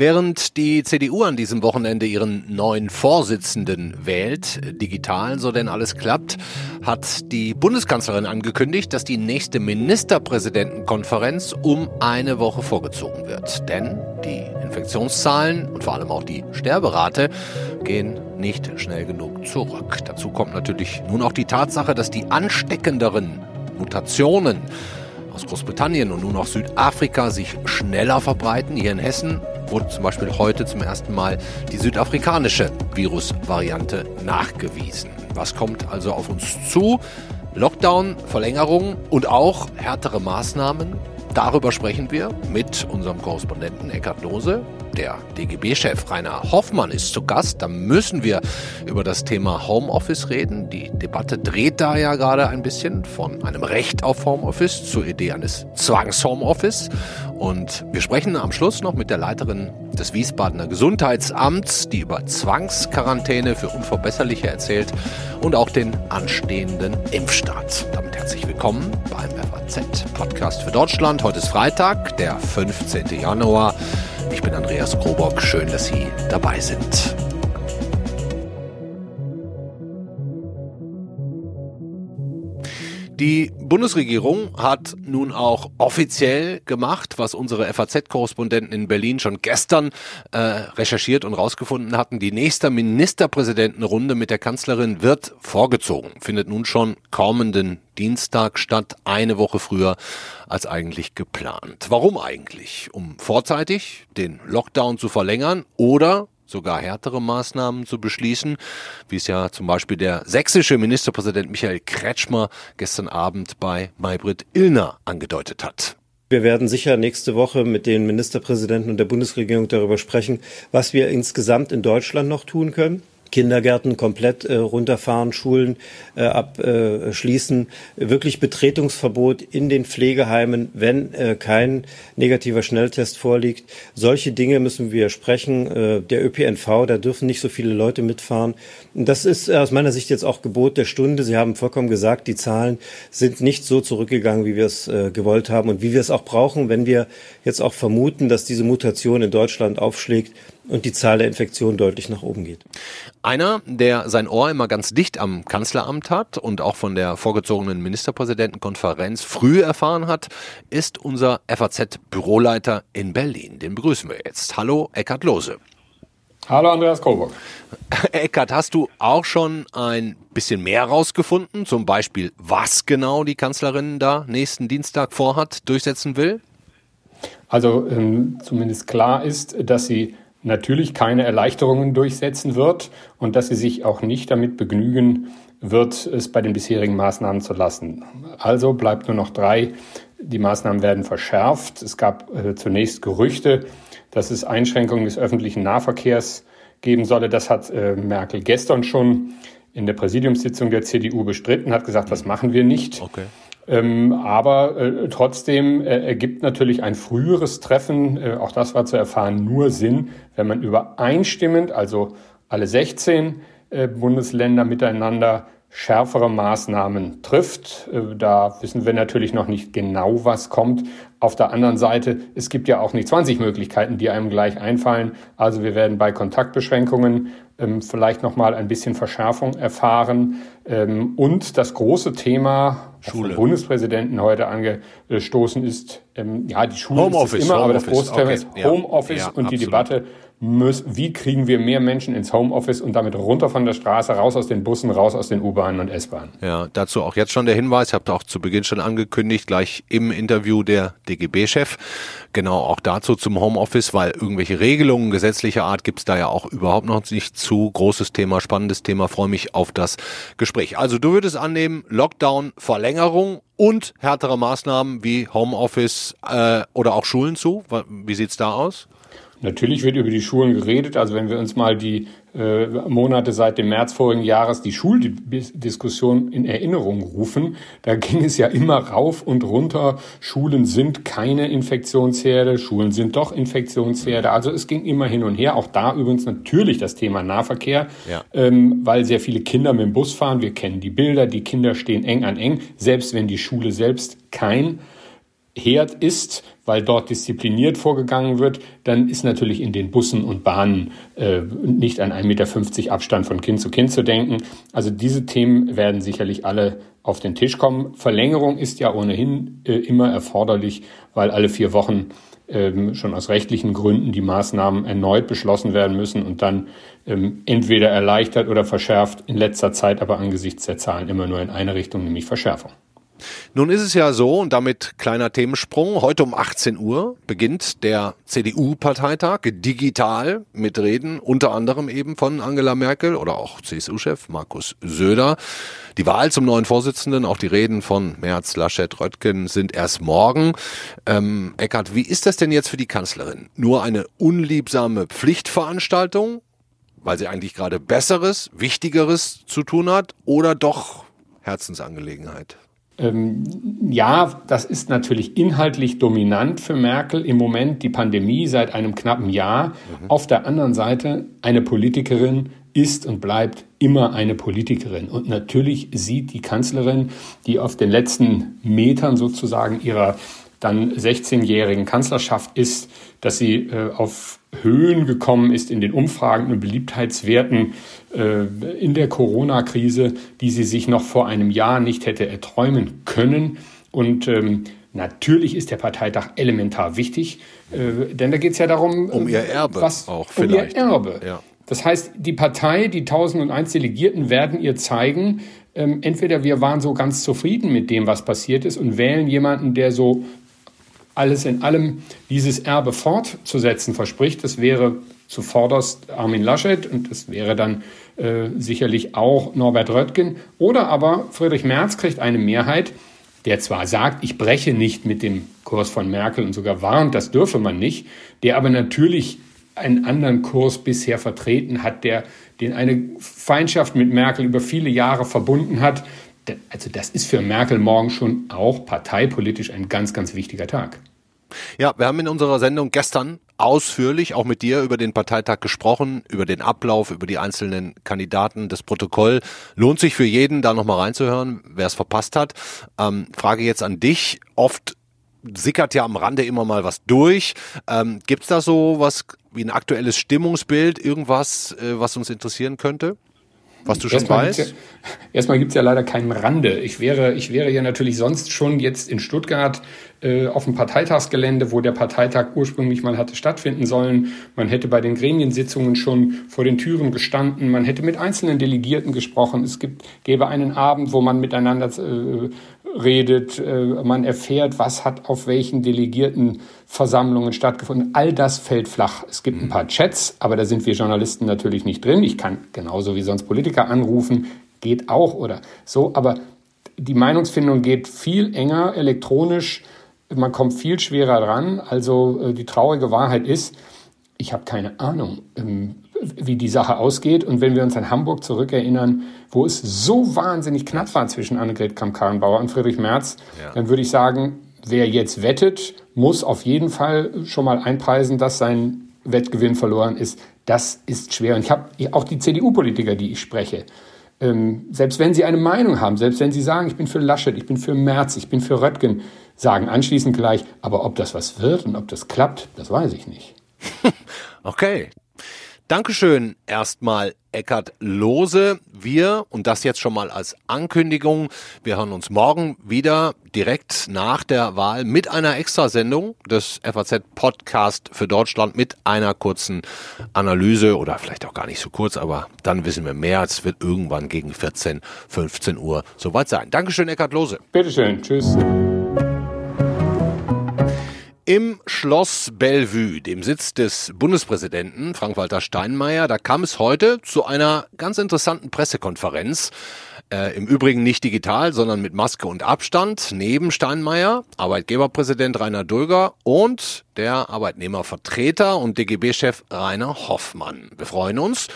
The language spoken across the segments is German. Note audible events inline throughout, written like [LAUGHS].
Während die CDU an diesem Wochenende ihren neuen Vorsitzenden wählt, digital, so denn alles klappt, hat die Bundeskanzlerin angekündigt, dass die nächste Ministerpräsidentenkonferenz um eine Woche vorgezogen wird. Denn die Infektionszahlen und vor allem auch die Sterberate gehen nicht schnell genug zurück. Dazu kommt natürlich nun auch die Tatsache, dass die ansteckenderen Mutationen aus Großbritannien und nun auch Südafrika sich schneller verbreiten. Hier in Hessen wurde zum Beispiel heute zum ersten Mal die südafrikanische Virusvariante nachgewiesen. Was kommt also auf uns zu? Lockdown, Verlängerung und auch härtere Maßnahmen. Darüber sprechen wir mit unserem Korrespondenten Eckhard Lose. Der DGB-Chef Rainer Hoffmann ist zu Gast. Da müssen wir über das Thema Homeoffice reden. Die Debatte dreht da ja gerade ein bisschen von einem Recht auf Homeoffice zur Idee eines Zwangs-Homeoffice. Und wir sprechen am Schluss noch mit der Leiterin des Wiesbadener Gesundheitsamts, die über Zwangsquarantäne für Unverbesserliche erzählt und auch den anstehenden Impfstart. Damit herzlich willkommen beim FAZ Podcast für Deutschland. Heute ist Freitag, der 15. Januar. Ich bin Andreas Krobock. Schön, dass Sie dabei sind. Die Bundesregierung hat nun auch offiziell gemacht, was unsere FAZ-Korrespondenten in Berlin schon gestern äh, recherchiert und rausgefunden hatten. Die nächste Ministerpräsidentenrunde mit der Kanzlerin wird vorgezogen, findet nun schon kommenden Dienstag statt, eine Woche früher als eigentlich geplant. Warum eigentlich? Um vorzeitig den Lockdown zu verlängern oder sogar härtere Maßnahmen zu beschließen, wie es ja zum Beispiel der sächsische Ministerpräsident Michael Kretschmer gestern Abend bei Maybrit Illner angedeutet hat. Wir werden sicher nächste Woche mit den Ministerpräsidenten und der Bundesregierung darüber sprechen, was wir insgesamt in Deutschland noch tun können. Kindergärten komplett äh, runterfahren, Schulen äh, abschließen, äh, wirklich Betretungsverbot in den Pflegeheimen, wenn äh, kein negativer Schnelltest vorliegt. Solche Dinge müssen wir sprechen. Äh, der ÖPNV, da dürfen nicht so viele Leute mitfahren. Das ist äh, aus meiner Sicht jetzt auch Gebot der Stunde. Sie haben vollkommen gesagt, die Zahlen sind nicht so zurückgegangen, wie wir es äh, gewollt haben und wie wir es auch brauchen, wenn wir jetzt auch vermuten, dass diese Mutation in Deutschland aufschlägt und die Zahl der Infektionen deutlich nach oben geht. Einer, der sein Ohr immer ganz dicht am Kanzleramt hat und auch von der vorgezogenen Ministerpräsidentenkonferenz früh erfahren hat, ist unser FAZ-Büroleiter in Berlin. Den begrüßen wir jetzt. Hallo, Eckhard Lose. Hallo, Andreas Kohlbock. [LAUGHS] Eckhard, hast du auch schon ein bisschen mehr rausgefunden? Zum Beispiel, was genau die Kanzlerin da nächsten Dienstag vorhat, durchsetzen will? Also ähm, zumindest klar ist, dass sie natürlich keine Erleichterungen durchsetzen wird und dass sie sich auch nicht damit begnügen wird, es bei den bisherigen Maßnahmen zu lassen. Also bleibt nur noch drei. Die Maßnahmen werden verschärft. Es gab äh, zunächst Gerüchte, dass es Einschränkungen des öffentlichen Nahverkehrs geben solle. Das hat äh, Merkel gestern schon in der Präsidiumssitzung der CDU bestritten, hat gesagt, das machen wir nicht. Okay. Ähm, aber äh, trotzdem äh, ergibt natürlich ein früheres Treffen, äh, auch das war zu erfahren, nur Sinn, wenn man übereinstimmend, also alle 16 äh, Bundesländer miteinander schärfere Maßnahmen trifft. Äh, da wissen wir natürlich noch nicht genau, was kommt. Auf der anderen Seite, es gibt ja auch nicht 20 Möglichkeiten, die einem gleich einfallen. Also wir werden bei Kontaktbeschränkungen ähm, vielleicht noch mal ein bisschen Verschärfung erfahren. Ähm, und das große Thema, Schule. vom Bundespräsidenten heute angestoßen ist, ähm, ja, die Schule Homeoffice, ist immer, Home aber das große Thema okay. ist Homeoffice ja, und absolut. die Debatte, muss, wie kriegen wir mehr Menschen ins Homeoffice und damit runter von der Straße, raus aus den Bussen, raus aus den U-Bahnen und S-Bahnen. Ja, dazu auch jetzt schon der Hinweis, ich habe auch zu Beginn schon angekündigt, gleich im Interview der DGB-Chef, genau auch dazu zum Homeoffice, weil irgendwelche Regelungen gesetzlicher Art gibt's da ja auch überhaupt noch nicht zu. Großes Thema, spannendes Thema, freue mich auf das Gespräch. Also du würdest annehmen, Lockdown, Verlängerung und härtere Maßnahmen wie Homeoffice äh, oder auch Schulen zu. Wie sieht's da aus? Natürlich wird über die Schulen geredet. Also wenn wir uns mal die äh, Monate seit dem März vorigen Jahres die Schuldiskussion in Erinnerung rufen, da ging es ja immer rauf und runter. Schulen sind keine Infektionsherde, Schulen sind doch Infektionsherde. Also es ging immer hin und her. Auch da übrigens natürlich das Thema Nahverkehr, ja. ähm, weil sehr viele Kinder mit dem Bus fahren. Wir kennen die Bilder, die Kinder stehen eng an eng, selbst wenn die Schule selbst kein Herd ist, weil dort diszipliniert vorgegangen wird, dann ist natürlich in den Bussen und Bahnen äh, nicht an 1,50 Meter Abstand von Kind zu Kind zu denken. Also diese Themen werden sicherlich alle auf den Tisch kommen. Verlängerung ist ja ohnehin äh, immer erforderlich, weil alle vier Wochen ähm, schon aus rechtlichen Gründen die Maßnahmen erneut beschlossen werden müssen und dann ähm, entweder erleichtert oder verschärft, in letzter Zeit aber angesichts der Zahlen immer nur in eine Richtung, nämlich Verschärfung. Nun ist es ja so, und damit kleiner Themensprung, heute um 18 Uhr beginnt der CDU-Parteitag digital mit Reden, unter anderem eben von Angela Merkel oder auch CSU-Chef Markus Söder. Die Wahl zum neuen Vorsitzenden, auch die Reden von Merz, Laschet, Röttgen sind erst morgen. Ähm, Eckart, wie ist das denn jetzt für die Kanzlerin? Nur eine unliebsame Pflichtveranstaltung, weil sie eigentlich gerade Besseres, Wichtigeres zu tun hat oder doch Herzensangelegenheit? Ähm, ja, das ist natürlich inhaltlich dominant für Merkel im Moment die Pandemie seit einem knappen Jahr. Mhm. Auf der anderen Seite eine Politikerin ist und bleibt immer eine Politikerin. Und natürlich sieht die Kanzlerin, die auf den letzten Metern sozusagen ihrer dann 16-jährigen Kanzlerschaft ist, dass sie äh, auf Höhen gekommen ist in den Umfragen und Beliebtheitswerten äh, in der Corona-Krise, die sie sich noch vor einem Jahr nicht hätte erträumen können. Und ähm, natürlich ist der Parteitag elementar wichtig, äh, denn da geht es ja darum, um ihr Erbe was, auch vielleicht. Um ihr Erbe. Ja. Das heißt, die Partei, die 1001 Delegierten werden ihr zeigen, ähm, entweder wir waren so ganz zufrieden mit dem, was passiert ist und wählen jemanden, der so alles in allem dieses Erbe fortzusetzen verspricht. Das wäre zuvorderst Armin Laschet und das wäre dann äh, sicherlich auch Norbert Röttgen. Oder aber Friedrich Merz kriegt eine Mehrheit, der zwar sagt, ich breche nicht mit dem Kurs von Merkel und sogar warnt, das dürfe man nicht, der aber natürlich einen anderen Kurs bisher vertreten hat, der den eine Feindschaft mit Merkel über viele Jahre verbunden hat. Also das ist für Merkel morgen schon auch parteipolitisch ein ganz, ganz wichtiger Tag. Ja, wir haben in unserer Sendung gestern ausführlich auch mit dir über den Parteitag gesprochen, über den Ablauf, über die einzelnen Kandidaten. Das Protokoll lohnt sich für jeden, da nochmal reinzuhören, wer es verpasst hat. Ähm, Frage jetzt an dich. Oft sickert ja am Rande immer mal was durch. Ähm, Gibt es da so was wie ein aktuelles Stimmungsbild, irgendwas, äh, was uns interessieren könnte? Was du schon erstmal weißt? Gibt's ja, erstmal gibt es ja leider keinen Rande. Ich wäre, ich wäre ja natürlich sonst schon jetzt in Stuttgart äh, auf dem Parteitagsgelände, wo der Parteitag ursprünglich mal hatte stattfinden sollen. Man hätte bei den Gremiensitzungen schon vor den Türen gestanden. Man hätte mit einzelnen Delegierten gesprochen. Es gibt, gäbe einen Abend, wo man miteinander äh, redet. Äh, man erfährt, was hat auf welchen Delegiertenversammlungen stattgefunden. All das fällt flach. Es gibt ein paar Chats, aber da sind wir Journalisten natürlich nicht drin. Ich kann genauso wie sonst Politiker anrufen, geht auch oder so. Aber die Meinungsfindung geht viel enger elektronisch man kommt viel schwerer dran. Also äh, die traurige Wahrheit ist, ich habe keine Ahnung, ähm, wie die Sache ausgeht. Und wenn wir uns an Hamburg zurückerinnern, wo es so wahnsinnig knapp war zwischen Annegret Kramp-Karrenbauer und Friedrich Merz, ja. dann würde ich sagen, wer jetzt wettet, muss auf jeden Fall schon mal einpreisen, dass sein Wettgewinn verloren ist. Das ist schwer. Und ich habe auch die CDU-Politiker, die ich spreche, ähm, selbst wenn sie eine Meinung haben, selbst wenn sie sagen, ich bin für Laschet, ich bin für Merz, ich bin für Röttgen, sagen anschließend gleich, aber ob das was wird und ob das klappt, das weiß ich nicht. [LAUGHS] okay. Dankeschön erstmal Eckart Lose. Wir, und das jetzt schon mal als Ankündigung, wir hören uns morgen wieder direkt nach der Wahl mit einer Extrasendung des FAZ Podcast für Deutschland mit einer kurzen Analyse oder vielleicht auch gar nicht so kurz, aber dann wissen wir mehr. Es wird irgendwann gegen 14, 15 Uhr soweit sein. Dankeschön, Eckart Lose. Bitteschön. Tschüss. Im Schloss Bellevue, dem Sitz des Bundespräsidenten Frank-Walter Steinmeier, da kam es heute zu einer ganz interessanten Pressekonferenz. Äh, Im Übrigen nicht digital, sondern mit Maske und Abstand. Neben Steinmeier, Arbeitgeberpräsident Rainer Dulger und der Arbeitnehmervertreter und DGB-Chef Rainer Hoffmann. Wir freuen uns,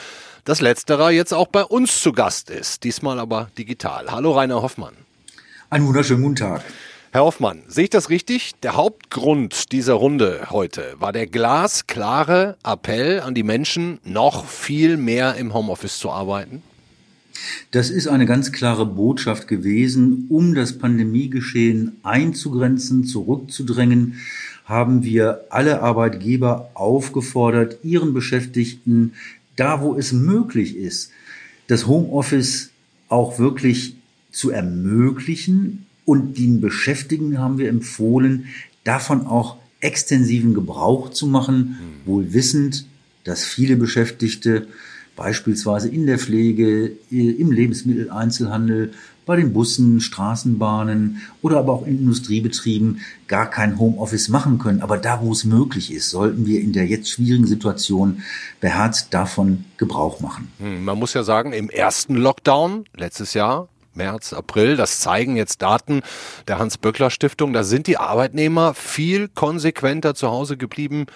dass letzterer jetzt auch bei uns zu Gast ist. Diesmal aber digital. Hallo Rainer Hoffmann. Einen wunderschönen guten Tag. Herr Hoffmann, sehe ich das richtig? Der Hauptgrund dieser Runde heute war der glasklare Appell an die Menschen, noch viel mehr im Homeoffice zu arbeiten? Das ist eine ganz klare Botschaft gewesen, um das Pandemiegeschehen einzugrenzen, zurückzudrängen, haben wir alle Arbeitgeber aufgefordert, ihren Beschäftigten, da wo es möglich ist, das Homeoffice auch wirklich zu ermöglichen. Und den Beschäftigten haben wir empfohlen, davon auch extensiven Gebrauch zu machen, wohl wissend, dass viele Beschäftigte beispielsweise in der Pflege, im Lebensmitteleinzelhandel, bei den Bussen, Straßenbahnen oder aber auch in Industriebetrieben gar kein Homeoffice machen können. Aber da, wo es möglich ist, sollten wir in der jetzt schwierigen Situation beherzt davon Gebrauch machen. Hm, man muss ja sagen, im ersten Lockdown letztes Jahr März, April, das zeigen jetzt Daten der Hans-Böckler-Stiftung, da sind die Arbeitnehmer viel konsequenter zu Hause geblieben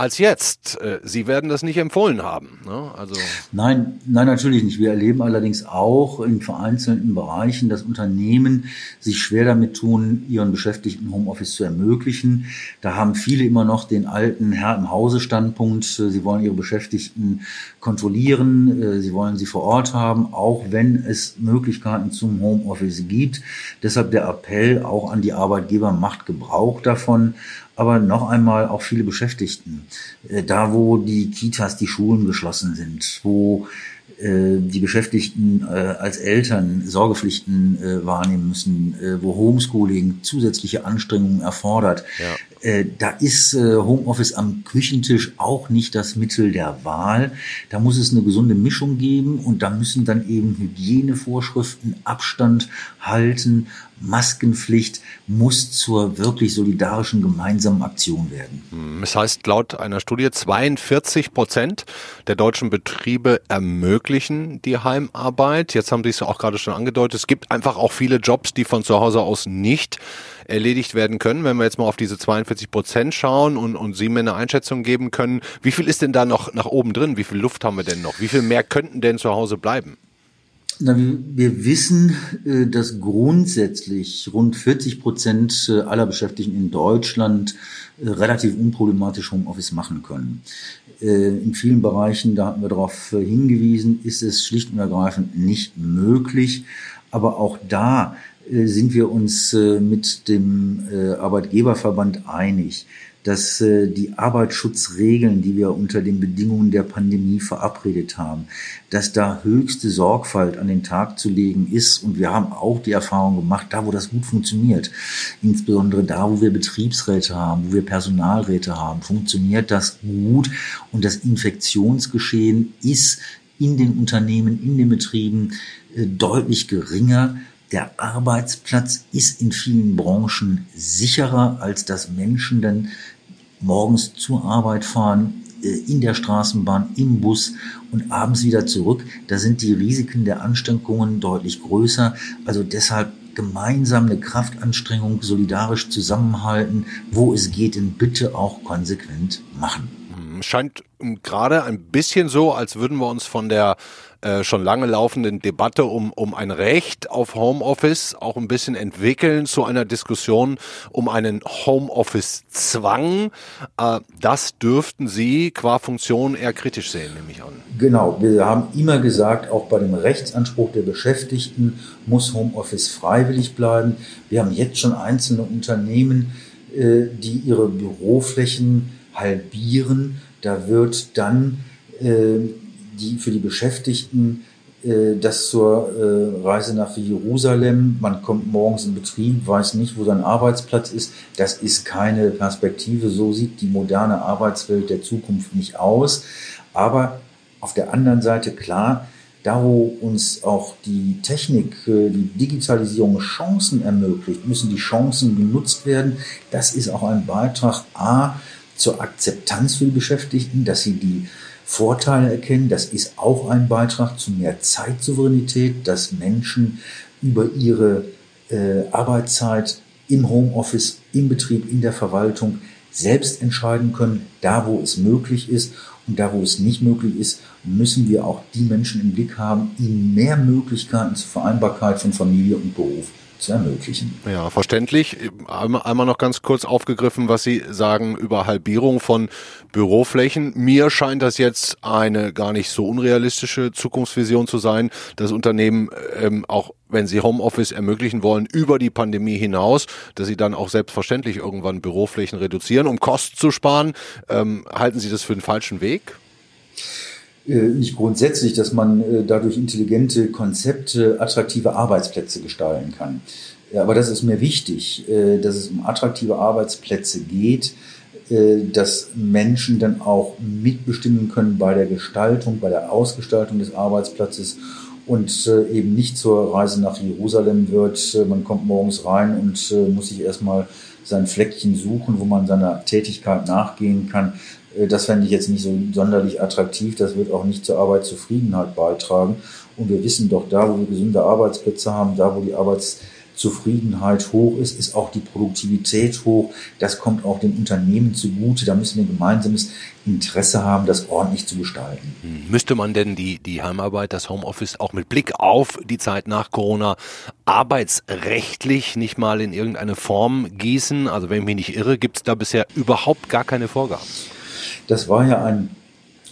als jetzt. Äh, Sie werden das nicht empfohlen haben. Ne? Also nein, nein, natürlich nicht. Wir erleben allerdings auch in vereinzelten Bereichen, dass Unternehmen sich schwer damit tun, ihren Beschäftigten Homeoffice zu ermöglichen. Da haben viele immer noch den alten Herr im Hause Standpunkt. Sie wollen ihre Beschäftigten kontrollieren. Äh, sie wollen sie vor Ort haben, auch wenn es Möglichkeiten zum Homeoffice gibt. Deshalb der Appell auch an die Arbeitgeber, macht Gebrauch davon aber noch einmal auch viele Beschäftigten. Äh, da, wo die Kitas, die Schulen geschlossen sind, wo äh, die Beschäftigten äh, als Eltern Sorgepflichten wahrnehmen müssen, wo Homeschooling zusätzliche Anstrengungen erfordert. Ja. Da ist Homeoffice am Küchentisch auch nicht das Mittel der Wahl. Da muss es eine gesunde Mischung geben und da müssen dann eben Hygienevorschriften, Abstand halten, Maskenpflicht muss zur wirklich solidarischen gemeinsamen Aktion werden. Hm, es heißt laut einer Studie, 42 Prozent der deutschen Betriebe ermöglichen die Heimarbeit. Jetzt haben Sie es auch gerade schon angedeutet. Es gibt einfach auch viele Jobs, die von zu Hause aus nicht erledigt werden können. Wenn wir jetzt mal auf diese 42 Prozent schauen und, und Sie mir eine Einschätzung geben können, wie viel ist denn da noch nach oben drin? Wie viel Luft haben wir denn noch? Wie viel mehr könnten denn zu Hause bleiben? Na, wir wissen, äh, dass grundsätzlich rund 40 Prozent äh, aller Beschäftigten in Deutschland äh, relativ unproblematisch Homeoffice machen können. In vielen Bereichen, da hatten wir darauf hingewiesen, ist es schlicht und ergreifend nicht möglich. Aber auch da sind wir uns mit dem Arbeitgeberverband einig dass äh, die Arbeitsschutzregeln, die wir unter den Bedingungen der Pandemie verabredet haben, dass da höchste Sorgfalt an den Tag zu legen ist. Und wir haben auch die Erfahrung gemacht, da wo das gut funktioniert, insbesondere da, wo wir Betriebsräte haben, wo wir Personalräte haben, funktioniert das gut. Und das Infektionsgeschehen ist in den Unternehmen, in den Betrieben äh, deutlich geringer der Arbeitsplatz ist in vielen Branchen sicherer, als dass Menschen dann morgens zur Arbeit fahren, äh, in der Straßenbahn, im Bus und abends wieder zurück. Da sind die Risiken der Ansteckungen deutlich größer. Also deshalb gemeinsam eine Kraftanstrengung solidarisch zusammenhalten, wo es geht, und bitte auch konsequent machen. Scheint gerade ein bisschen so, als würden wir uns von der äh, schon lange laufenden Debatte um, um ein Recht auf Homeoffice auch ein bisschen entwickeln zu einer Diskussion um einen Homeoffice-Zwang. Äh, das dürften Sie qua Funktion eher kritisch sehen, nehme ich an. Genau, wir haben immer gesagt, auch bei dem Rechtsanspruch der Beschäftigten muss Homeoffice freiwillig bleiben. Wir haben jetzt schon einzelne Unternehmen, äh, die ihre Büroflächen halbieren. Da wird dann äh, die für die Beschäftigten äh, das zur äh, Reise nach Jerusalem, man kommt morgens in Betrieb, weiß nicht, wo sein Arbeitsplatz ist, das ist keine Perspektive, so sieht die moderne Arbeitswelt der Zukunft nicht aus. Aber auf der anderen Seite klar, da wo uns auch die Technik, die Digitalisierung Chancen ermöglicht, müssen die Chancen genutzt werden. Das ist auch ein Beitrag A zur Akzeptanz für die Beschäftigten, dass sie die Vorteile erkennen. Das ist auch ein Beitrag zu mehr Zeitsouveränität, dass Menschen über ihre äh, Arbeitszeit im Homeoffice, im Betrieb, in der Verwaltung selbst entscheiden können, da wo es möglich ist. Und da wo es nicht möglich ist, müssen wir auch die Menschen im Blick haben, ihnen mehr Möglichkeiten zur Vereinbarkeit von Familie und Beruf zu ermöglichen. Ja, verständlich. Einmal noch ganz kurz aufgegriffen, was Sie sagen über Halbierung von Büroflächen. Mir scheint das jetzt eine gar nicht so unrealistische Zukunftsvision zu sein, dass Unternehmen ähm, auch wenn sie Homeoffice ermöglichen wollen über die Pandemie hinaus, dass sie dann auch selbstverständlich irgendwann Büroflächen reduzieren, um Kosten zu sparen. Ähm, halten Sie das für den falschen Weg? Äh, nicht grundsätzlich, dass man äh, dadurch intelligente Konzepte, attraktive Arbeitsplätze gestalten kann. Aber das ist mir wichtig, äh, dass es um attraktive Arbeitsplätze geht, dass Menschen dann auch mitbestimmen können bei der Gestaltung, bei der Ausgestaltung des Arbeitsplatzes und eben nicht zur Reise nach Jerusalem wird. Man kommt morgens rein und muss sich erstmal sein Fleckchen suchen, wo man seiner Tätigkeit nachgehen kann, das fände ich jetzt nicht so sonderlich attraktiv. Das wird auch nicht zur Arbeitszufriedenheit beitragen. Und wir wissen doch, da wo wir gesunde Arbeitsplätze haben, da wo die Arbeitszufriedenheit hoch ist, ist auch die Produktivität hoch. Das kommt auch den Unternehmen zugute. Da müssen wir gemeinsames Interesse haben, das ordentlich zu gestalten. Hm. Müsste man denn die, die Heimarbeit, das Homeoffice auch mit Blick auf die Zeit nach Corona arbeitsrechtlich nicht mal in irgendeine Form gießen? Also wenn ich mich nicht irre, gibt es da bisher überhaupt gar keine Vorgaben. Das war ja ein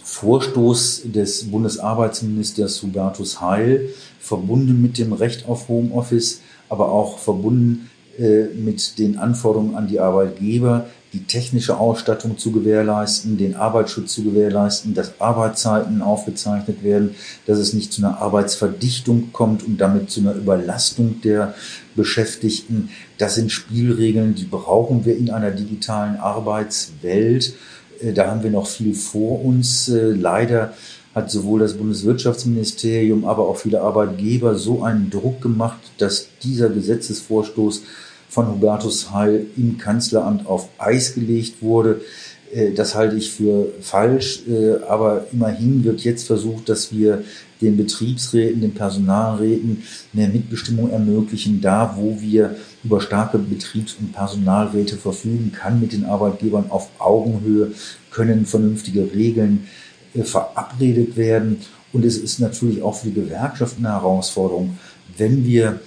Vorstoß des Bundesarbeitsministers Hubertus Heil, verbunden mit dem Recht auf Homeoffice, aber auch verbunden äh, mit den Anforderungen an die Arbeitgeber, die technische Ausstattung zu gewährleisten, den Arbeitsschutz zu gewährleisten, dass Arbeitszeiten aufgezeichnet werden, dass es nicht zu einer Arbeitsverdichtung kommt und damit zu einer Überlastung der Beschäftigten. Das sind Spielregeln, die brauchen wir in einer digitalen Arbeitswelt. Äh, da haben wir noch viel vor uns. Äh, leider hat sowohl das Bundeswirtschaftsministerium, aber auch viele Arbeitgeber so einen Druck gemacht, dass dieser Gesetzesvorstoß von Hubertus Heil im Kanzleramt auf Eis gelegt wurde. Äh, das halte ich für falsch, aber immerhin wird jetzt versucht, dass wir den Betriebsräten, den Personalräten mehr Mitbestimmung ermöglichen, da wo wir über starke Betriebs- und Personalräte verfügen, kann mit den Arbeitgebern auf Augenhöhe, können vernünftige Regeln äh, verabredet werden. Und es ist natürlich auch für die Gewerkschaften eine Herausforderung, wenn wir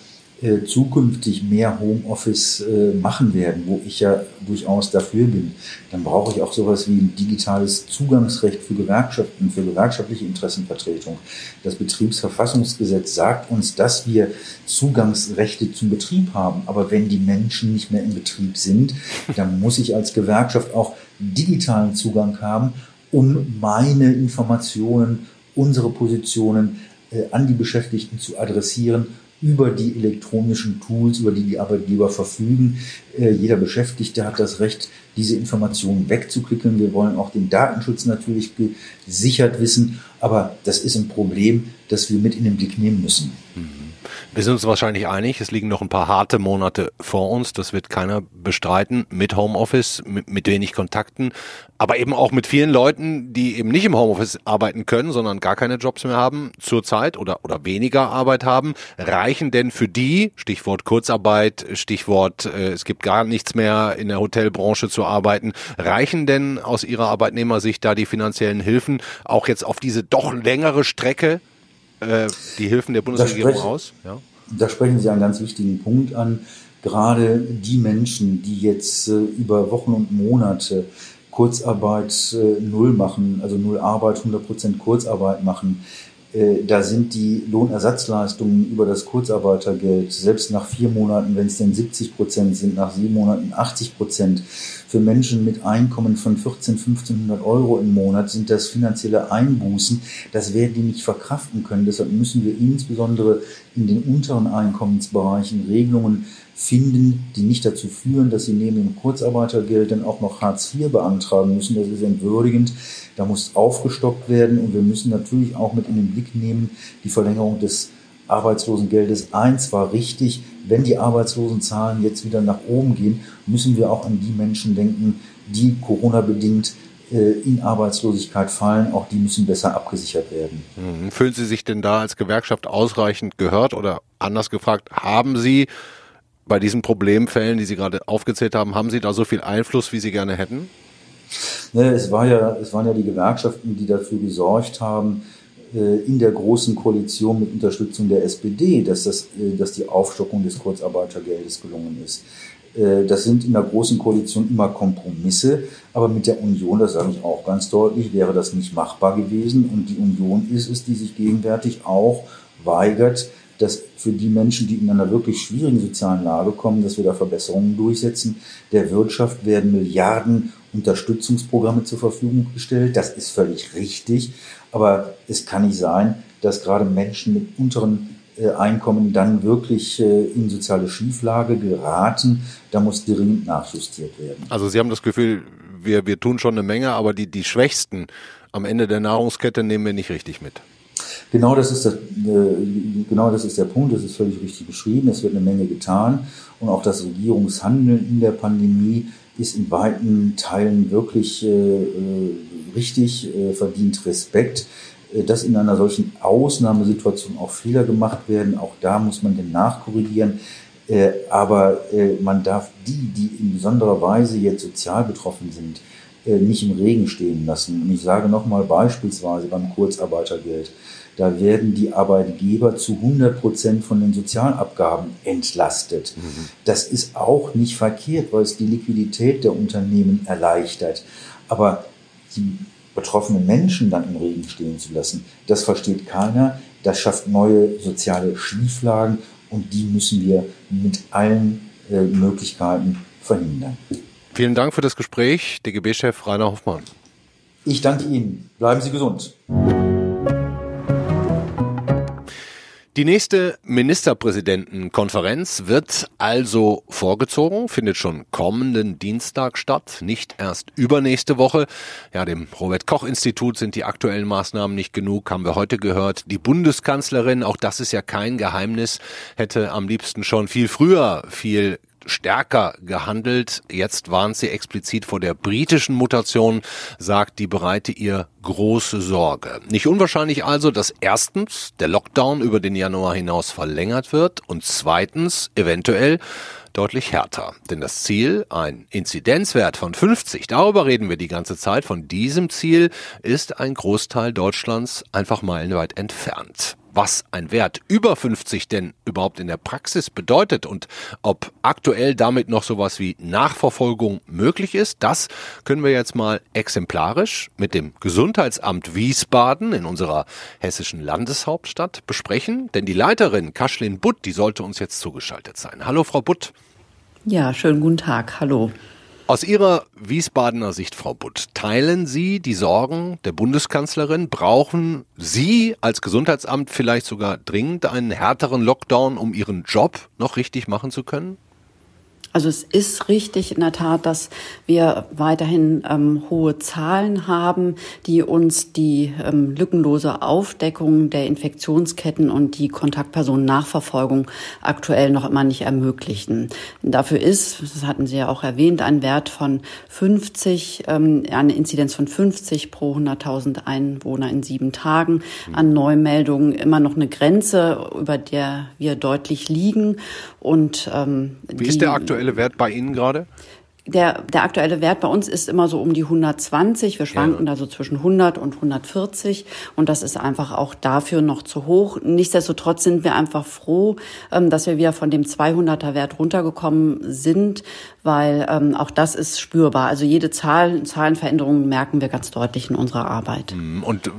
äh, zukünftig mehr Homeoffice äh, machen werden, wo ich ja durchaus dafür bin, dann brauche ich auch sowas wie ein digitales Zugangsrecht für Gewerkschaften, für gewerkschaftliche Interessenvertretung. Das Betriebsverfassungsgesetz sagt uns, dass wir Zugangsrechte zum Betrieb haben. Aber wenn die Menschen nicht mehr im Betrieb sind, dann muss ich als Gewerkschaft auch digitalen Zugang haben, um meine Informationen, unsere Positionen äh, an die Beschäftigten zu adressieren über die elektronischen Tools, über die die Arbeitgeber verfügen. Äh, jeder Beschäftigte hat das Recht, diese Informationen wegzuklicken. Wir wollen auch den Datenschutz natürlich gesichert wissen, aber das ist ein Problem, das wir mit in den Blick nehmen müssen. Mhm. Wir sind uns wahrscheinlich einig, es liegen noch ein paar harte Monate vor uns. Das wird keiner bestreiten mit Homeoffice, mit, mit, wenig Kontakten, aber eben auch mit vielen Leuten, die eben nicht im Homeoffice arbeiten können, sondern gar keine Jobs mehr haben zurzeit oder, oder weniger Arbeit haben. Reichen denn für die, Stichwort Kurzarbeit, Stichwort, äh, es gibt gar nichts mehr in der Hotelbranche zu arbeiten, reichen denn aus Ihrer Arbeitnehmersicht da die finanziellen Hilfen auch jetzt auf diese doch längere Strecke äh, die Hilfen der Bundesregierung sprech, aus? Ja. Da sprechen Sie einen ganz wichtigen Punkt an. Gerade die Menschen, die jetzt äh, über Wochen und Monate Kurzarbeit äh, null machen, also null Arbeit, 100 Prozent Kurzarbeit machen, äh, da sind die Lohnersatzleistungen über das Kurzarbeitergeld, selbst nach vier Monaten, wenn es denn 70 Prozent sind, nach sieben Monaten 80 Prozent, für Menschen mit Einkommen von 14, 1500 Euro im Monat sind das finanzielle Einbußen. Das werden die nicht verkraften können. Deshalb müssen wir insbesondere in den unteren Einkommensbereichen Regelungen finden, die nicht dazu führen, dass sie neben dem Kurzarbeitergeld dann auch noch Hartz IV beantragen müssen. Das ist entwürdigend. Da muss aufgestockt werden und wir müssen natürlich auch mit in den Blick nehmen, die Verlängerung des Arbeitslosengeldes Eins war richtig. Wenn die Arbeitslosenzahlen jetzt wieder nach oben gehen, müssen wir auch an die Menschen denken, die Corona-bedingt äh, in Arbeitslosigkeit fallen. Auch die müssen besser abgesichert werden. Mhm. Fühlen Sie sich denn da als Gewerkschaft ausreichend gehört oder anders gefragt, haben Sie bei diesen Problemfällen, die Sie gerade aufgezählt haben, haben Sie da so viel Einfluss, wie Sie gerne hätten? Ne, es, war ja, es waren ja die Gewerkschaften, die dafür gesorgt haben, in der großen Koalition mit Unterstützung der SPD, dass, das, äh, dass die Aufstockung des Kurzarbeitergeldes gelungen ist. Äh, das sind in der großen Koalition immer Kompromisse, aber mit der Union, das sage ich auch ganz deutlich, wäre das nicht machbar gewesen. Und die Union ist es, die sich gegenwärtig auch weigert, dass für die Menschen, die in einer wirklich schwierigen sozialen Lage kommen, dass wir da Verbesserungen durchsetzen. Der Wirtschaft werden Milliarden Unterstützungsprogramme zur Verfügung gestellt. Das ist völlig richtig. Aber es kann nicht sein, dass gerade Menschen mit unteren äh, Einkommen dann wirklich äh, in soziale Schieflage geraten. Da muss dringend nachjustiert werden. Also Sie haben das Gefühl, wir, wir tun schon eine Menge, aber die, die Schwächsten am Ende der Nahrungskette nehmen wir nicht richtig mit. Genau das ist das, äh, genau das ist der Punkt. Das ist völlig richtig beschrieben. Es wird eine Menge getan und auch das Regierungshandeln in der Pandemie ist in weiten Teilen wirklich richtig, äh, verdient Respekt. Äh, dass in einer solchen Ausnahmesituation auch Fehler gemacht werden, auch da muss man den nachkorrigieren. Äh, aber äh, man darf die, die in besonderer Weise jetzt sozial betroffen sind, äh, nicht im Regen stehen lassen. Und ich sage nochmal beispielsweise beim Kurzarbeitergeld. Da werden die Arbeitgeber zu 100 Prozent von den Sozialabgaben entlastet. Mhm. Das ist auch nicht verkehrt, weil es die Liquidität der Unternehmen erleichtert. Aber die betroffenen Menschen dann im Regen stehen zu lassen, das versteht keiner. Das schafft neue soziale Schieflagen und die müssen wir mit allen äh, Möglichkeiten verhindern. Vielen Dank für das Gespräch, DGB-Chef Rainer Hoffmann. Ich danke Ihnen. Bleiben Sie gesund. Die nächste Ministerpräsidentenkonferenz wird also vorgezogen, findet schon kommenden Dienstag statt, nicht erst übernächste Woche. Ja, dem Robert Koch Institut sind die aktuellen Maßnahmen nicht genug, haben wir heute gehört. Die Bundeskanzlerin, auch das ist ja kein Geheimnis, hätte am liebsten schon viel früher viel stärker gehandelt. Jetzt warnt sie explizit vor der britischen Mutation, sagt, die bereite ihr große Sorge. Nicht unwahrscheinlich also, dass erstens der Lockdown über den Januar hinaus verlängert wird und zweitens eventuell deutlich härter. Denn das Ziel, ein Inzidenzwert von 50, darüber reden wir die ganze Zeit, von diesem Ziel ist ein Großteil Deutschlands einfach meilenweit entfernt was ein Wert über 50 denn überhaupt in der Praxis bedeutet und ob aktuell damit noch sowas wie Nachverfolgung möglich ist, das können wir jetzt mal exemplarisch mit dem Gesundheitsamt Wiesbaden in unserer hessischen Landeshauptstadt besprechen. Denn die Leiterin Kaschlin Butt, die sollte uns jetzt zugeschaltet sein. Hallo, Frau Butt. Ja, schönen guten Tag. Hallo. Aus Ihrer Wiesbadener Sicht, Frau Butt, teilen Sie die Sorgen der Bundeskanzlerin? Brauchen Sie als Gesundheitsamt vielleicht sogar dringend einen härteren Lockdown, um Ihren Job noch richtig machen zu können? Also es ist richtig in der Tat, dass wir weiterhin ähm, hohe Zahlen haben, die uns die ähm, lückenlose Aufdeckung der Infektionsketten und die Kontaktpersonennachverfolgung aktuell noch immer nicht ermöglichen. Dafür ist, das hatten Sie ja auch erwähnt, ein Wert von 50, ähm, eine Inzidenz von 50 pro 100.000 Einwohner in sieben Tagen an Neumeldungen immer noch eine Grenze, über der wir deutlich liegen. Und ähm, wie ist der aktuelle Wert bei Ihnen gerade? Der, der aktuelle Wert bei uns ist immer so um die 120. Wir schwanken ja. da so zwischen 100 und 140. Und das ist einfach auch dafür noch zu hoch. Nichtsdestotrotz sind wir einfach froh, ähm, dass wir wieder von dem 200er Wert runtergekommen sind, weil ähm, auch das ist spürbar. Also jede Zahl, Zahlenveränderung merken wir ganz deutlich in unserer Arbeit. Mhm. Und äh,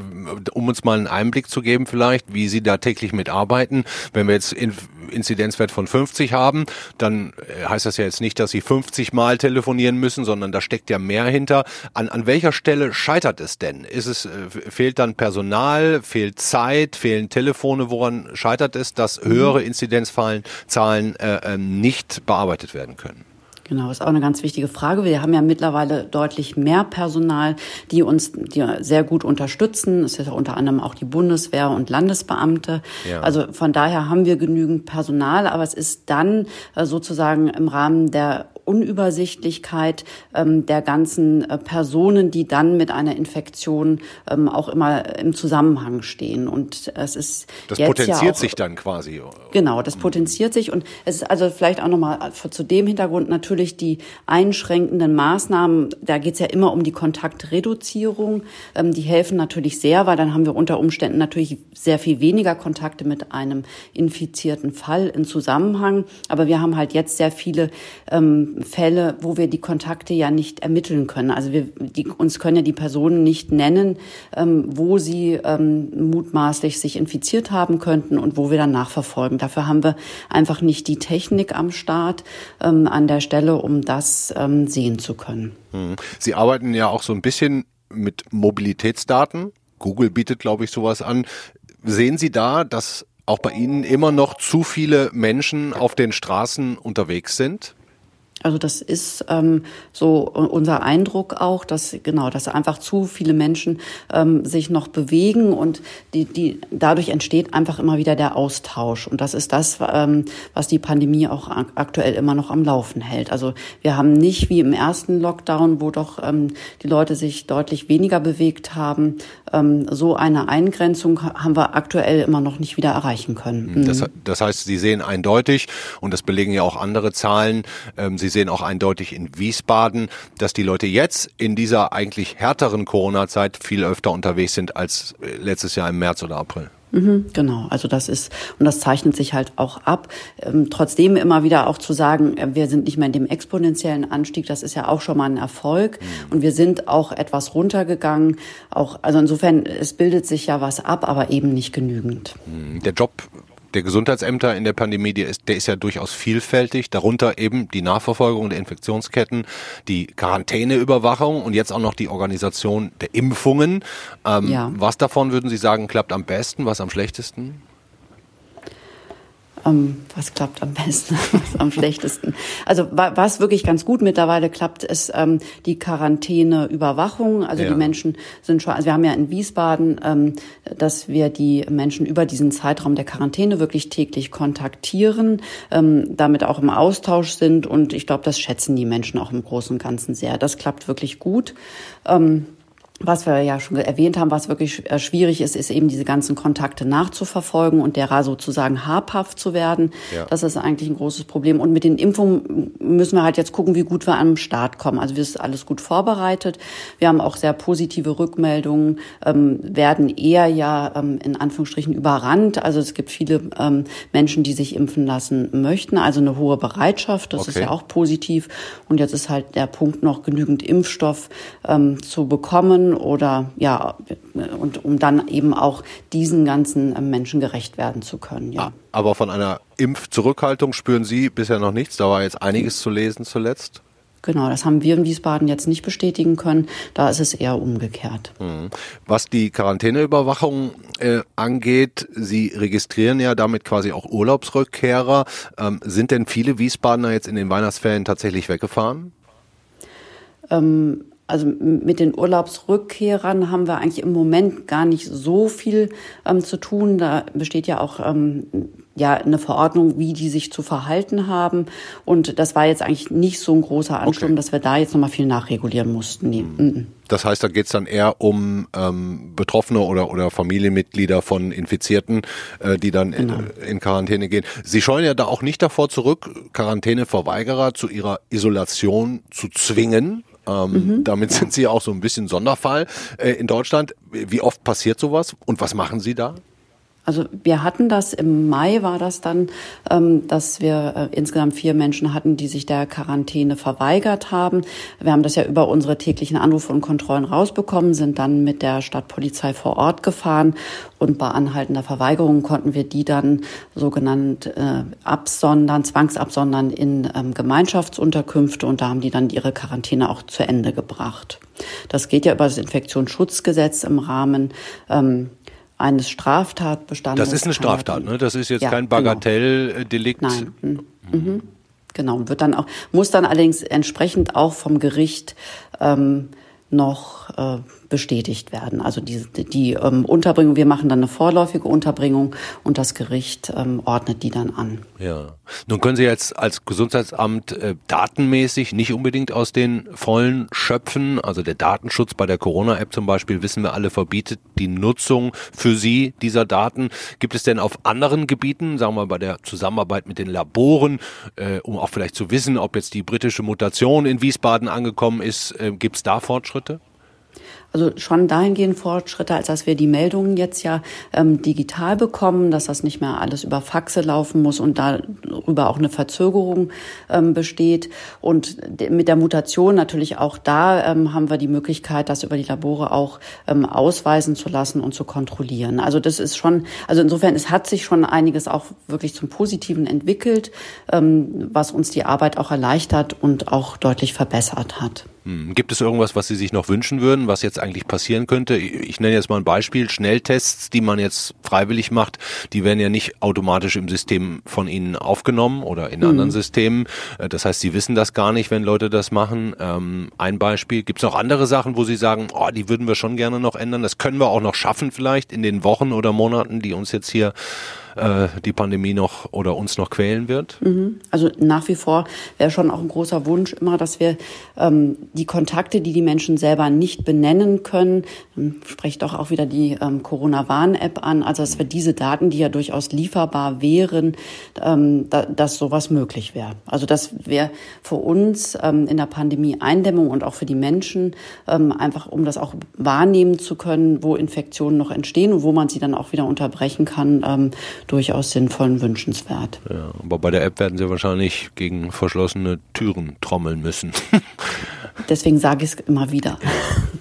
um uns mal einen Einblick zu geben vielleicht, wie Sie da täglich mitarbeiten, wenn wir jetzt Inzidenzwert von 50 haben, dann äh, heißt das ja jetzt nicht, dass Sie 50 Mal telefonieren müssen, sondern da steckt ja mehr hinter. An, an welcher Stelle scheitert es denn? Ist es, äh, fehlt dann Personal, fehlt Zeit, fehlen Telefone? Woran scheitert es, dass höhere mhm. Inzidenzzahlen äh, nicht bearbeitet werden können? Genau, ist auch eine ganz wichtige Frage. Wir haben ja mittlerweile deutlich mehr Personal, die uns die sehr gut unterstützen. Es ist ja unter anderem auch die Bundeswehr und Landesbeamte. Ja. Also von daher haben wir genügend Personal, aber es ist dann äh, sozusagen im Rahmen der Unübersichtlichkeit ähm, der ganzen äh, Personen, die dann mit einer Infektion ähm, auch immer im Zusammenhang stehen. Und es ist das jetzt potenziert ja auch, sich dann quasi. Genau, das potenziert sich und es ist also vielleicht auch nochmal zu dem Hintergrund natürlich die einschränkenden Maßnahmen. Da geht es ja immer um die Kontaktreduzierung. Ähm, die helfen natürlich sehr, weil dann haben wir unter Umständen natürlich sehr viel weniger Kontakte mit einem infizierten Fall in Zusammenhang. Aber wir haben halt jetzt sehr viele ähm, Fälle, wo wir die Kontakte ja nicht ermitteln können. Also wir, die, uns können ja die Personen nicht nennen, ähm, wo sie ähm, mutmaßlich sich infiziert haben könnten und wo wir dann nachverfolgen. Dafür haben wir einfach nicht die Technik am Start ähm, an der Stelle, um das ähm, sehen zu können. Hm. Sie arbeiten ja auch so ein bisschen mit Mobilitätsdaten. Google bietet, glaube ich, sowas an. Sehen Sie da, dass auch bei Ihnen immer noch zu viele Menschen auf den Straßen unterwegs sind? Also das ist ähm, so unser Eindruck auch, dass genau, dass einfach zu viele Menschen ähm, sich noch bewegen und die, die dadurch entsteht einfach immer wieder der Austausch und das ist das, ähm, was die Pandemie auch aktuell immer noch am Laufen hält. Also wir haben nicht wie im ersten Lockdown, wo doch ähm, die Leute sich deutlich weniger bewegt haben, ähm, so eine Eingrenzung haben wir aktuell immer noch nicht wieder erreichen können. Das, das heißt, Sie sehen eindeutig und das belegen ja auch andere Zahlen. Ähm, Sie sehen auch eindeutig in Wiesbaden, dass die Leute jetzt in dieser eigentlich härteren Corona-Zeit viel öfter unterwegs sind als äh, letztes Jahr im März oder April. Mhm, genau, also das ist, und das zeichnet sich halt auch ab. Ähm, trotzdem immer wieder auch zu sagen, äh, wir sind nicht mehr in dem exponentiellen Anstieg, das ist ja auch schon mal ein Erfolg. Mhm. Und wir sind auch etwas runtergegangen. Auch, also insofern, es bildet sich ja was ab, aber eben nicht genügend. Mhm. Der Job der Gesundheitsämter in der Pandemie, der ist, der ist ja durchaus vielfältig, darunter eben die Nachverfolgung der Infektionsketten, die Quarantäneüberwachung und jetzt auch noch die Organisation der Impfungen. Ähm, ja. Was davon würden Sie sagen, klappt am besten, was am schlechtesten? Ähm, was klappt am besten, [LAUGHS] was am schlechtesten. Also was wirklich ganz gut mittlerweile klappt, ist ähm, die Quarantäneüberwachung. Also ja. die Menschen sind schon, also wir haben ja in Wiesbaden, ähm, dass wir die Menschen über diesen Zeitraum der Quarantäne wirklich täglich kontaktieren, ähm, damit auch im Austausch sind und ich glaube, das schätzen die Menschen auch im Großen und Ganzen sehr. Das klappt wirklich gut. Ähm, was wir ja schon erwähnt haben, was wirklich äh, schwierig ist, ist eben diese ganzen Kontakte nachzuverfolgen und derer sozusagen habhaft zu werden. Ja. Das ist eigentlich ein großes Problem. Und mit den Impfungen müssen wir halt jetzt gucken, wie gut wir am Start kommen. Also wir sind alles gut vorbereitet. Wir haben auch sehr positive Rückmeldungen, ähm, werden eher ja ähm, in Anführungsstrichen überrannt. Also es gibt viele ähm, Menschen, die sich impfen lassen möchten. Also eine hohe Bereitschaft, das okay. ist ja auch positiv. Und jetzt ist halt der Punkt noch genügend Impfstoff ähm, zu bekommen oder ja, und um dann eben auch diesen ganzen ähm, Menschen gerecht werden zu können. Ja. Aber von einer Impfzurückhaltung spüren Sie bisher noch nichts. Da war jetzt einiges zu lesen zuletzt. Genau, das haben wir in Wiesbaden jetzt nicht bestätigen können. Da ist es eher umgekehrt. Mhm. Was die Quarantäneüberwachung äh, angeht, Sie registrieren ja damit quasi auch Urlaubsrückkehrer. Ähm, sind denn viele Wiesbadener jetzt in den Weihnachtsferien tatsächlich weggefahren? Ähm, also mit den Urlaubsrückkehrern haben wir eigentlich im Moment gar nicht so viel ähm, zu tun. Da besteht ja auch ähm, ja eine Verordnung, wie die sich zu verhalten haben. Und das war jetzt eigentlich nicht so ein großer Ansturm, okay. dass wir da jetzt nochmal viel nachregulieren mussten. Nee. Mhm. Das heißt, da geht es dann eher um ähm, Betroffene oder, oder Familienmitglieder von Infizierten, äh, die dann genau. in, in Quarantäne gehen. Sie scheuen ja da auch nicht davor zurück, Quarantäneverweigerer zu ihrer Isolation zu zwingen. Ähm, mhm. Damit sind Sie auch so ein bisschen Sonderfall äh, in Deutschland. Wie oft passiert sowas und was machen Sie da? Also wir hatten das im Mai war das dann, ähm, dass wir äh, insgesamt vier Menschen hatten, die sich der Quarantäne verweigert haben. Wir haben das ja über unsere täglichen Anrufe und Kontrollen rausbekommen, sind dann mit der Stadtpolizei vor Ort gefahren und bei anhaltender Verweigerung konnten wir die dann sogenannt äh, absondern, zwangsabsondern in ähm, Gemeinschaftsunterkünfte und da haben die dann ihre Quarantäne auch zu Ende gebracht. Das geht ja über das Infektionsschutzgesetz im Rahmen ähm, eines Straftatbestandes. Das ist eine Straftat, ne? Das ist jetzt ja, kein genau. Bagatelldelikt. Genau. Nein. Mhm. Mhm. Genau. Wird dann auch, muss dann allerdings entsprechend auch vom Gericht ähm, noch äh, bestätigt werden. Also die, die ähm, Unterbringung, wir machen dann eine vorläufige Unterbringung und das Gericht ähm, ordnet die dann an. Ja. Nun können Sie jetzt als Gesundheitsamt äh, datenmäßig nicht unbedingt aus den Vollen schöpfen. Also der Datenschutz bei der Corona-App zum Beispiel, wissen wir alle, verbietet die Nutzung für Sie dieser Daten. Gibt es denn auf anderen Gebieten, sagen wir bei der Zusammenarbeit mit den Laboren, äh, um auch vielleicht zu wissen, ob jetzt die britische Mutation in Wiesbaden angekommen ist, äh, gibt es da Fortschritte? Also schon dahingehend Fortschritte, als dass wir die Meldungen jetzt ja ähm, digital bekommen, dass das nicht mehr alles über Faxe laufen muss und darüber auch eine Verzögerung ähm, besteht. Und mit der Mutation natürlich auch da ähm, haben wir die Möglichkeit, das über die Labore auch ähm, ausweisen zu lassen und zu kontrollieren. Also das ist schon, also insofern, es hat sich schon einiges auch wirklich zum Positiven entwickelt, ähm, was uns die Arbeit auch erleichtert und auch deutlich verbessert hat. Hm. Gibt es irgendwas, was Sie sich noch wünschen würden, was jetzt eigentlich passieren könnte? Ich nenne jetzt mal ein Beispiel. Schnelltests, die man jetzt freiwillig macht, die werden ja nicht automatisch im System von Ihnen aufgenommen oder in mhm. anderen Systemen. Äh, das heißt, Sie wissen das gar nicht, wenn Leute das machen. Ähm, ein Beispiel. Gibt es noch andere Sachen, wo Sie sagen, oh, die würden wir schon gerne noch ändern? Das können wir auch noch schaffen vielleicht in den Wochen oder Monaten, die uns jetzt hier äh, die Pandemie noch oder uns noch quälen wird? Mhm. Also nach wie vor wäre schon auch ein großer Wunsch immer, dass wir ähm, die Kontakte, die die Menschen selber nicht benennen können, spricht doch auch wieder die ähm, Corona-Warn-App an, also dass wir diese Daten, die ja durchaus lieferbar wären, ähm, da, dass sowas möglich wäre. Also das wäre für uns ähm, in der Pandemie Eindämmung und auch für die Menschen ähm, einfach, um das auch wahrnehmen zu können, wo Infektionen noch entstehen und wo man sie dann auch wieder unterbrechen kann, ähm, durchaus sinnvoll und wünschenswert. Ja, aber bei der App werden Sie wahrscheinlich gegen verschlossene Türen trommeln müssen. [LAUGHS] Deswegen sage ich es immer wieder.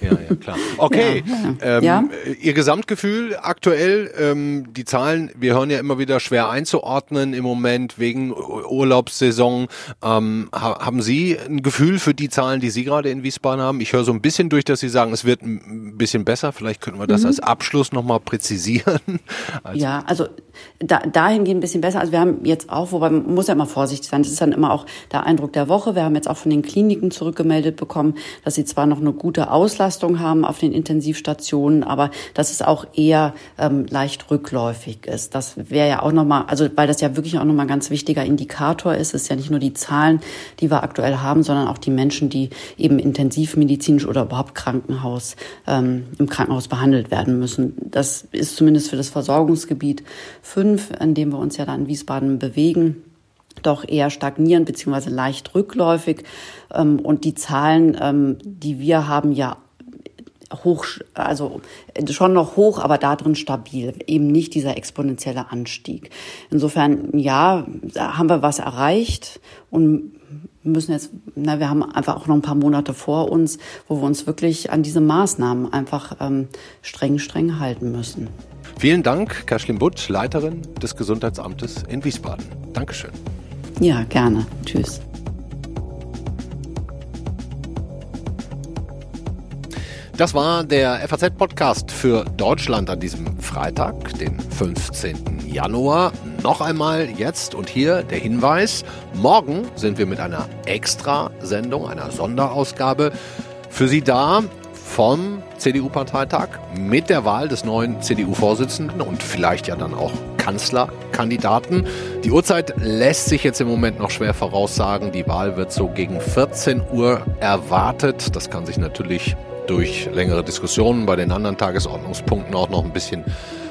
Ja, ja, klar. Okay, ja, ähm, ja. Ihr Gesamtgefühl aktuell, ähm, die Zahlen, wir hören ja immer wieder schwer einzuordnen im Moment wegen Urlaubssaison. Ähm, haben Sie ein Gefühl für die Zahlen, die Sie gerade in Wiesbaden haben? Ich höre so ein bisschen durch, dass Sie sagen, es wird ein bisschen besser. Vielleicht könnten wir das mhm. als Abschluss nochmal präzisieren. Also ja, also da, dahingehend ein bisschen besser. Also wir haben jetzt auch, wobei man muss ja immer vorsichtig sein, das ist dann immer auch der Eindruck der Woche. Wir haben jetzt auch von den Kliniken zurückgemeldet bekommen, dass sie zwar noch eine gute Auslastung haben auf den Intensivstationen, aber dass es auch eher ähm, leicht rückläufig ist. Das wäre ja auch nochmal, also weil das ja wirklich auch nochmal ein ganz wichtiger Indikator ist. Es ist ja nicht nur die Zahlen, die wir aktuell haben, sondern auch die Menschen, die eben intensivmedizinisch oder überhaupt Krankenhaus, ähm, im Krankenhaus behandelt werden müssen. Das ist zumindest für das Versorgungsgebiet fünf, in dem wir uns ja dann in Wiesbaden bewegen, doch eher stagnierend beziehungsweise leicht rückläufig. Ähm, und die Zahlen, ähm, die wir haben, ja hoch, also schon noch hoch, aber da drin stabil, eben nicht dieser exponentielle Anstieg. Insofern, ja, haben wir was erreicht und müssen jetzt, na, wir haben einfach auch noch ein paar Monate vor uns, wo wir uns wirklich an diese Maßnahmen einfach ähm, streng, streng halten müssen. Vielen Dank, Kaschlin Butt, Leiterin des Gesundheitsamtes in Wiesbaden. Dankeschön. Ja, gerne. Tschüss. Das war der FAZ-Podcast für Deutschland an diesem Freitag, den 15. Januar. Noch einmal jetzt und hier der Hinweis. Morgen sind wir mit einer Extra-Sendung, einer Sonderausgabe für Sie da vom CDU-Parteitag mit der Wahl des neuen CDU-Vorsitzenden und vielleicht ja dann auch Kanzlerkandidaten. Die Uhrzeit lässt sich jetzt im Moment noch schwer voraussagen. Die Wahl wird so gegen 14 Uhr erwartet. Das kann sich natürlich durch längere Diskussionen bei den anderen Tagesordnungspunkten auch noch ein bisschen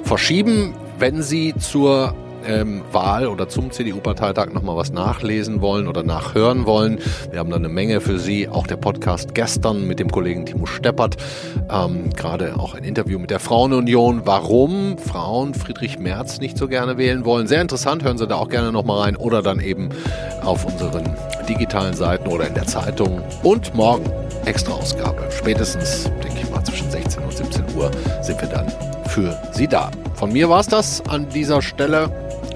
verschieben. Wenn Sie zur ähm, Wahl oder zum CDU-Parteitag nochmal was nachlesen wollen oder nachhören wollen. Wir haben da eine Menge für Sie. Auch der Podcast gestern mit dem Kollegen Timo Steppert. Ähm, Gerade auch ein Interview mit der Frauenunion. Warum Frauen Friedrich Merz nicht so gerne wählen wollen. Sehr interessant. Hören Sie da auch gerne nochmal rein. Oder dann eben auf unseren digitalen Seiten oder in der Zeitung. Und morgen extra Ausgabe. Spätestens, denke ich mal, zwischen 16 und 17 Uhr sind wir dann für Sie da. Von mir war es das an dieser Stelle.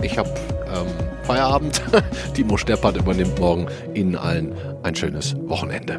Ich habe ähm, Feierabend. [LAUGHS] Timo Steppert übernimmt morgen Ihnen allen ein schönes Wochenende.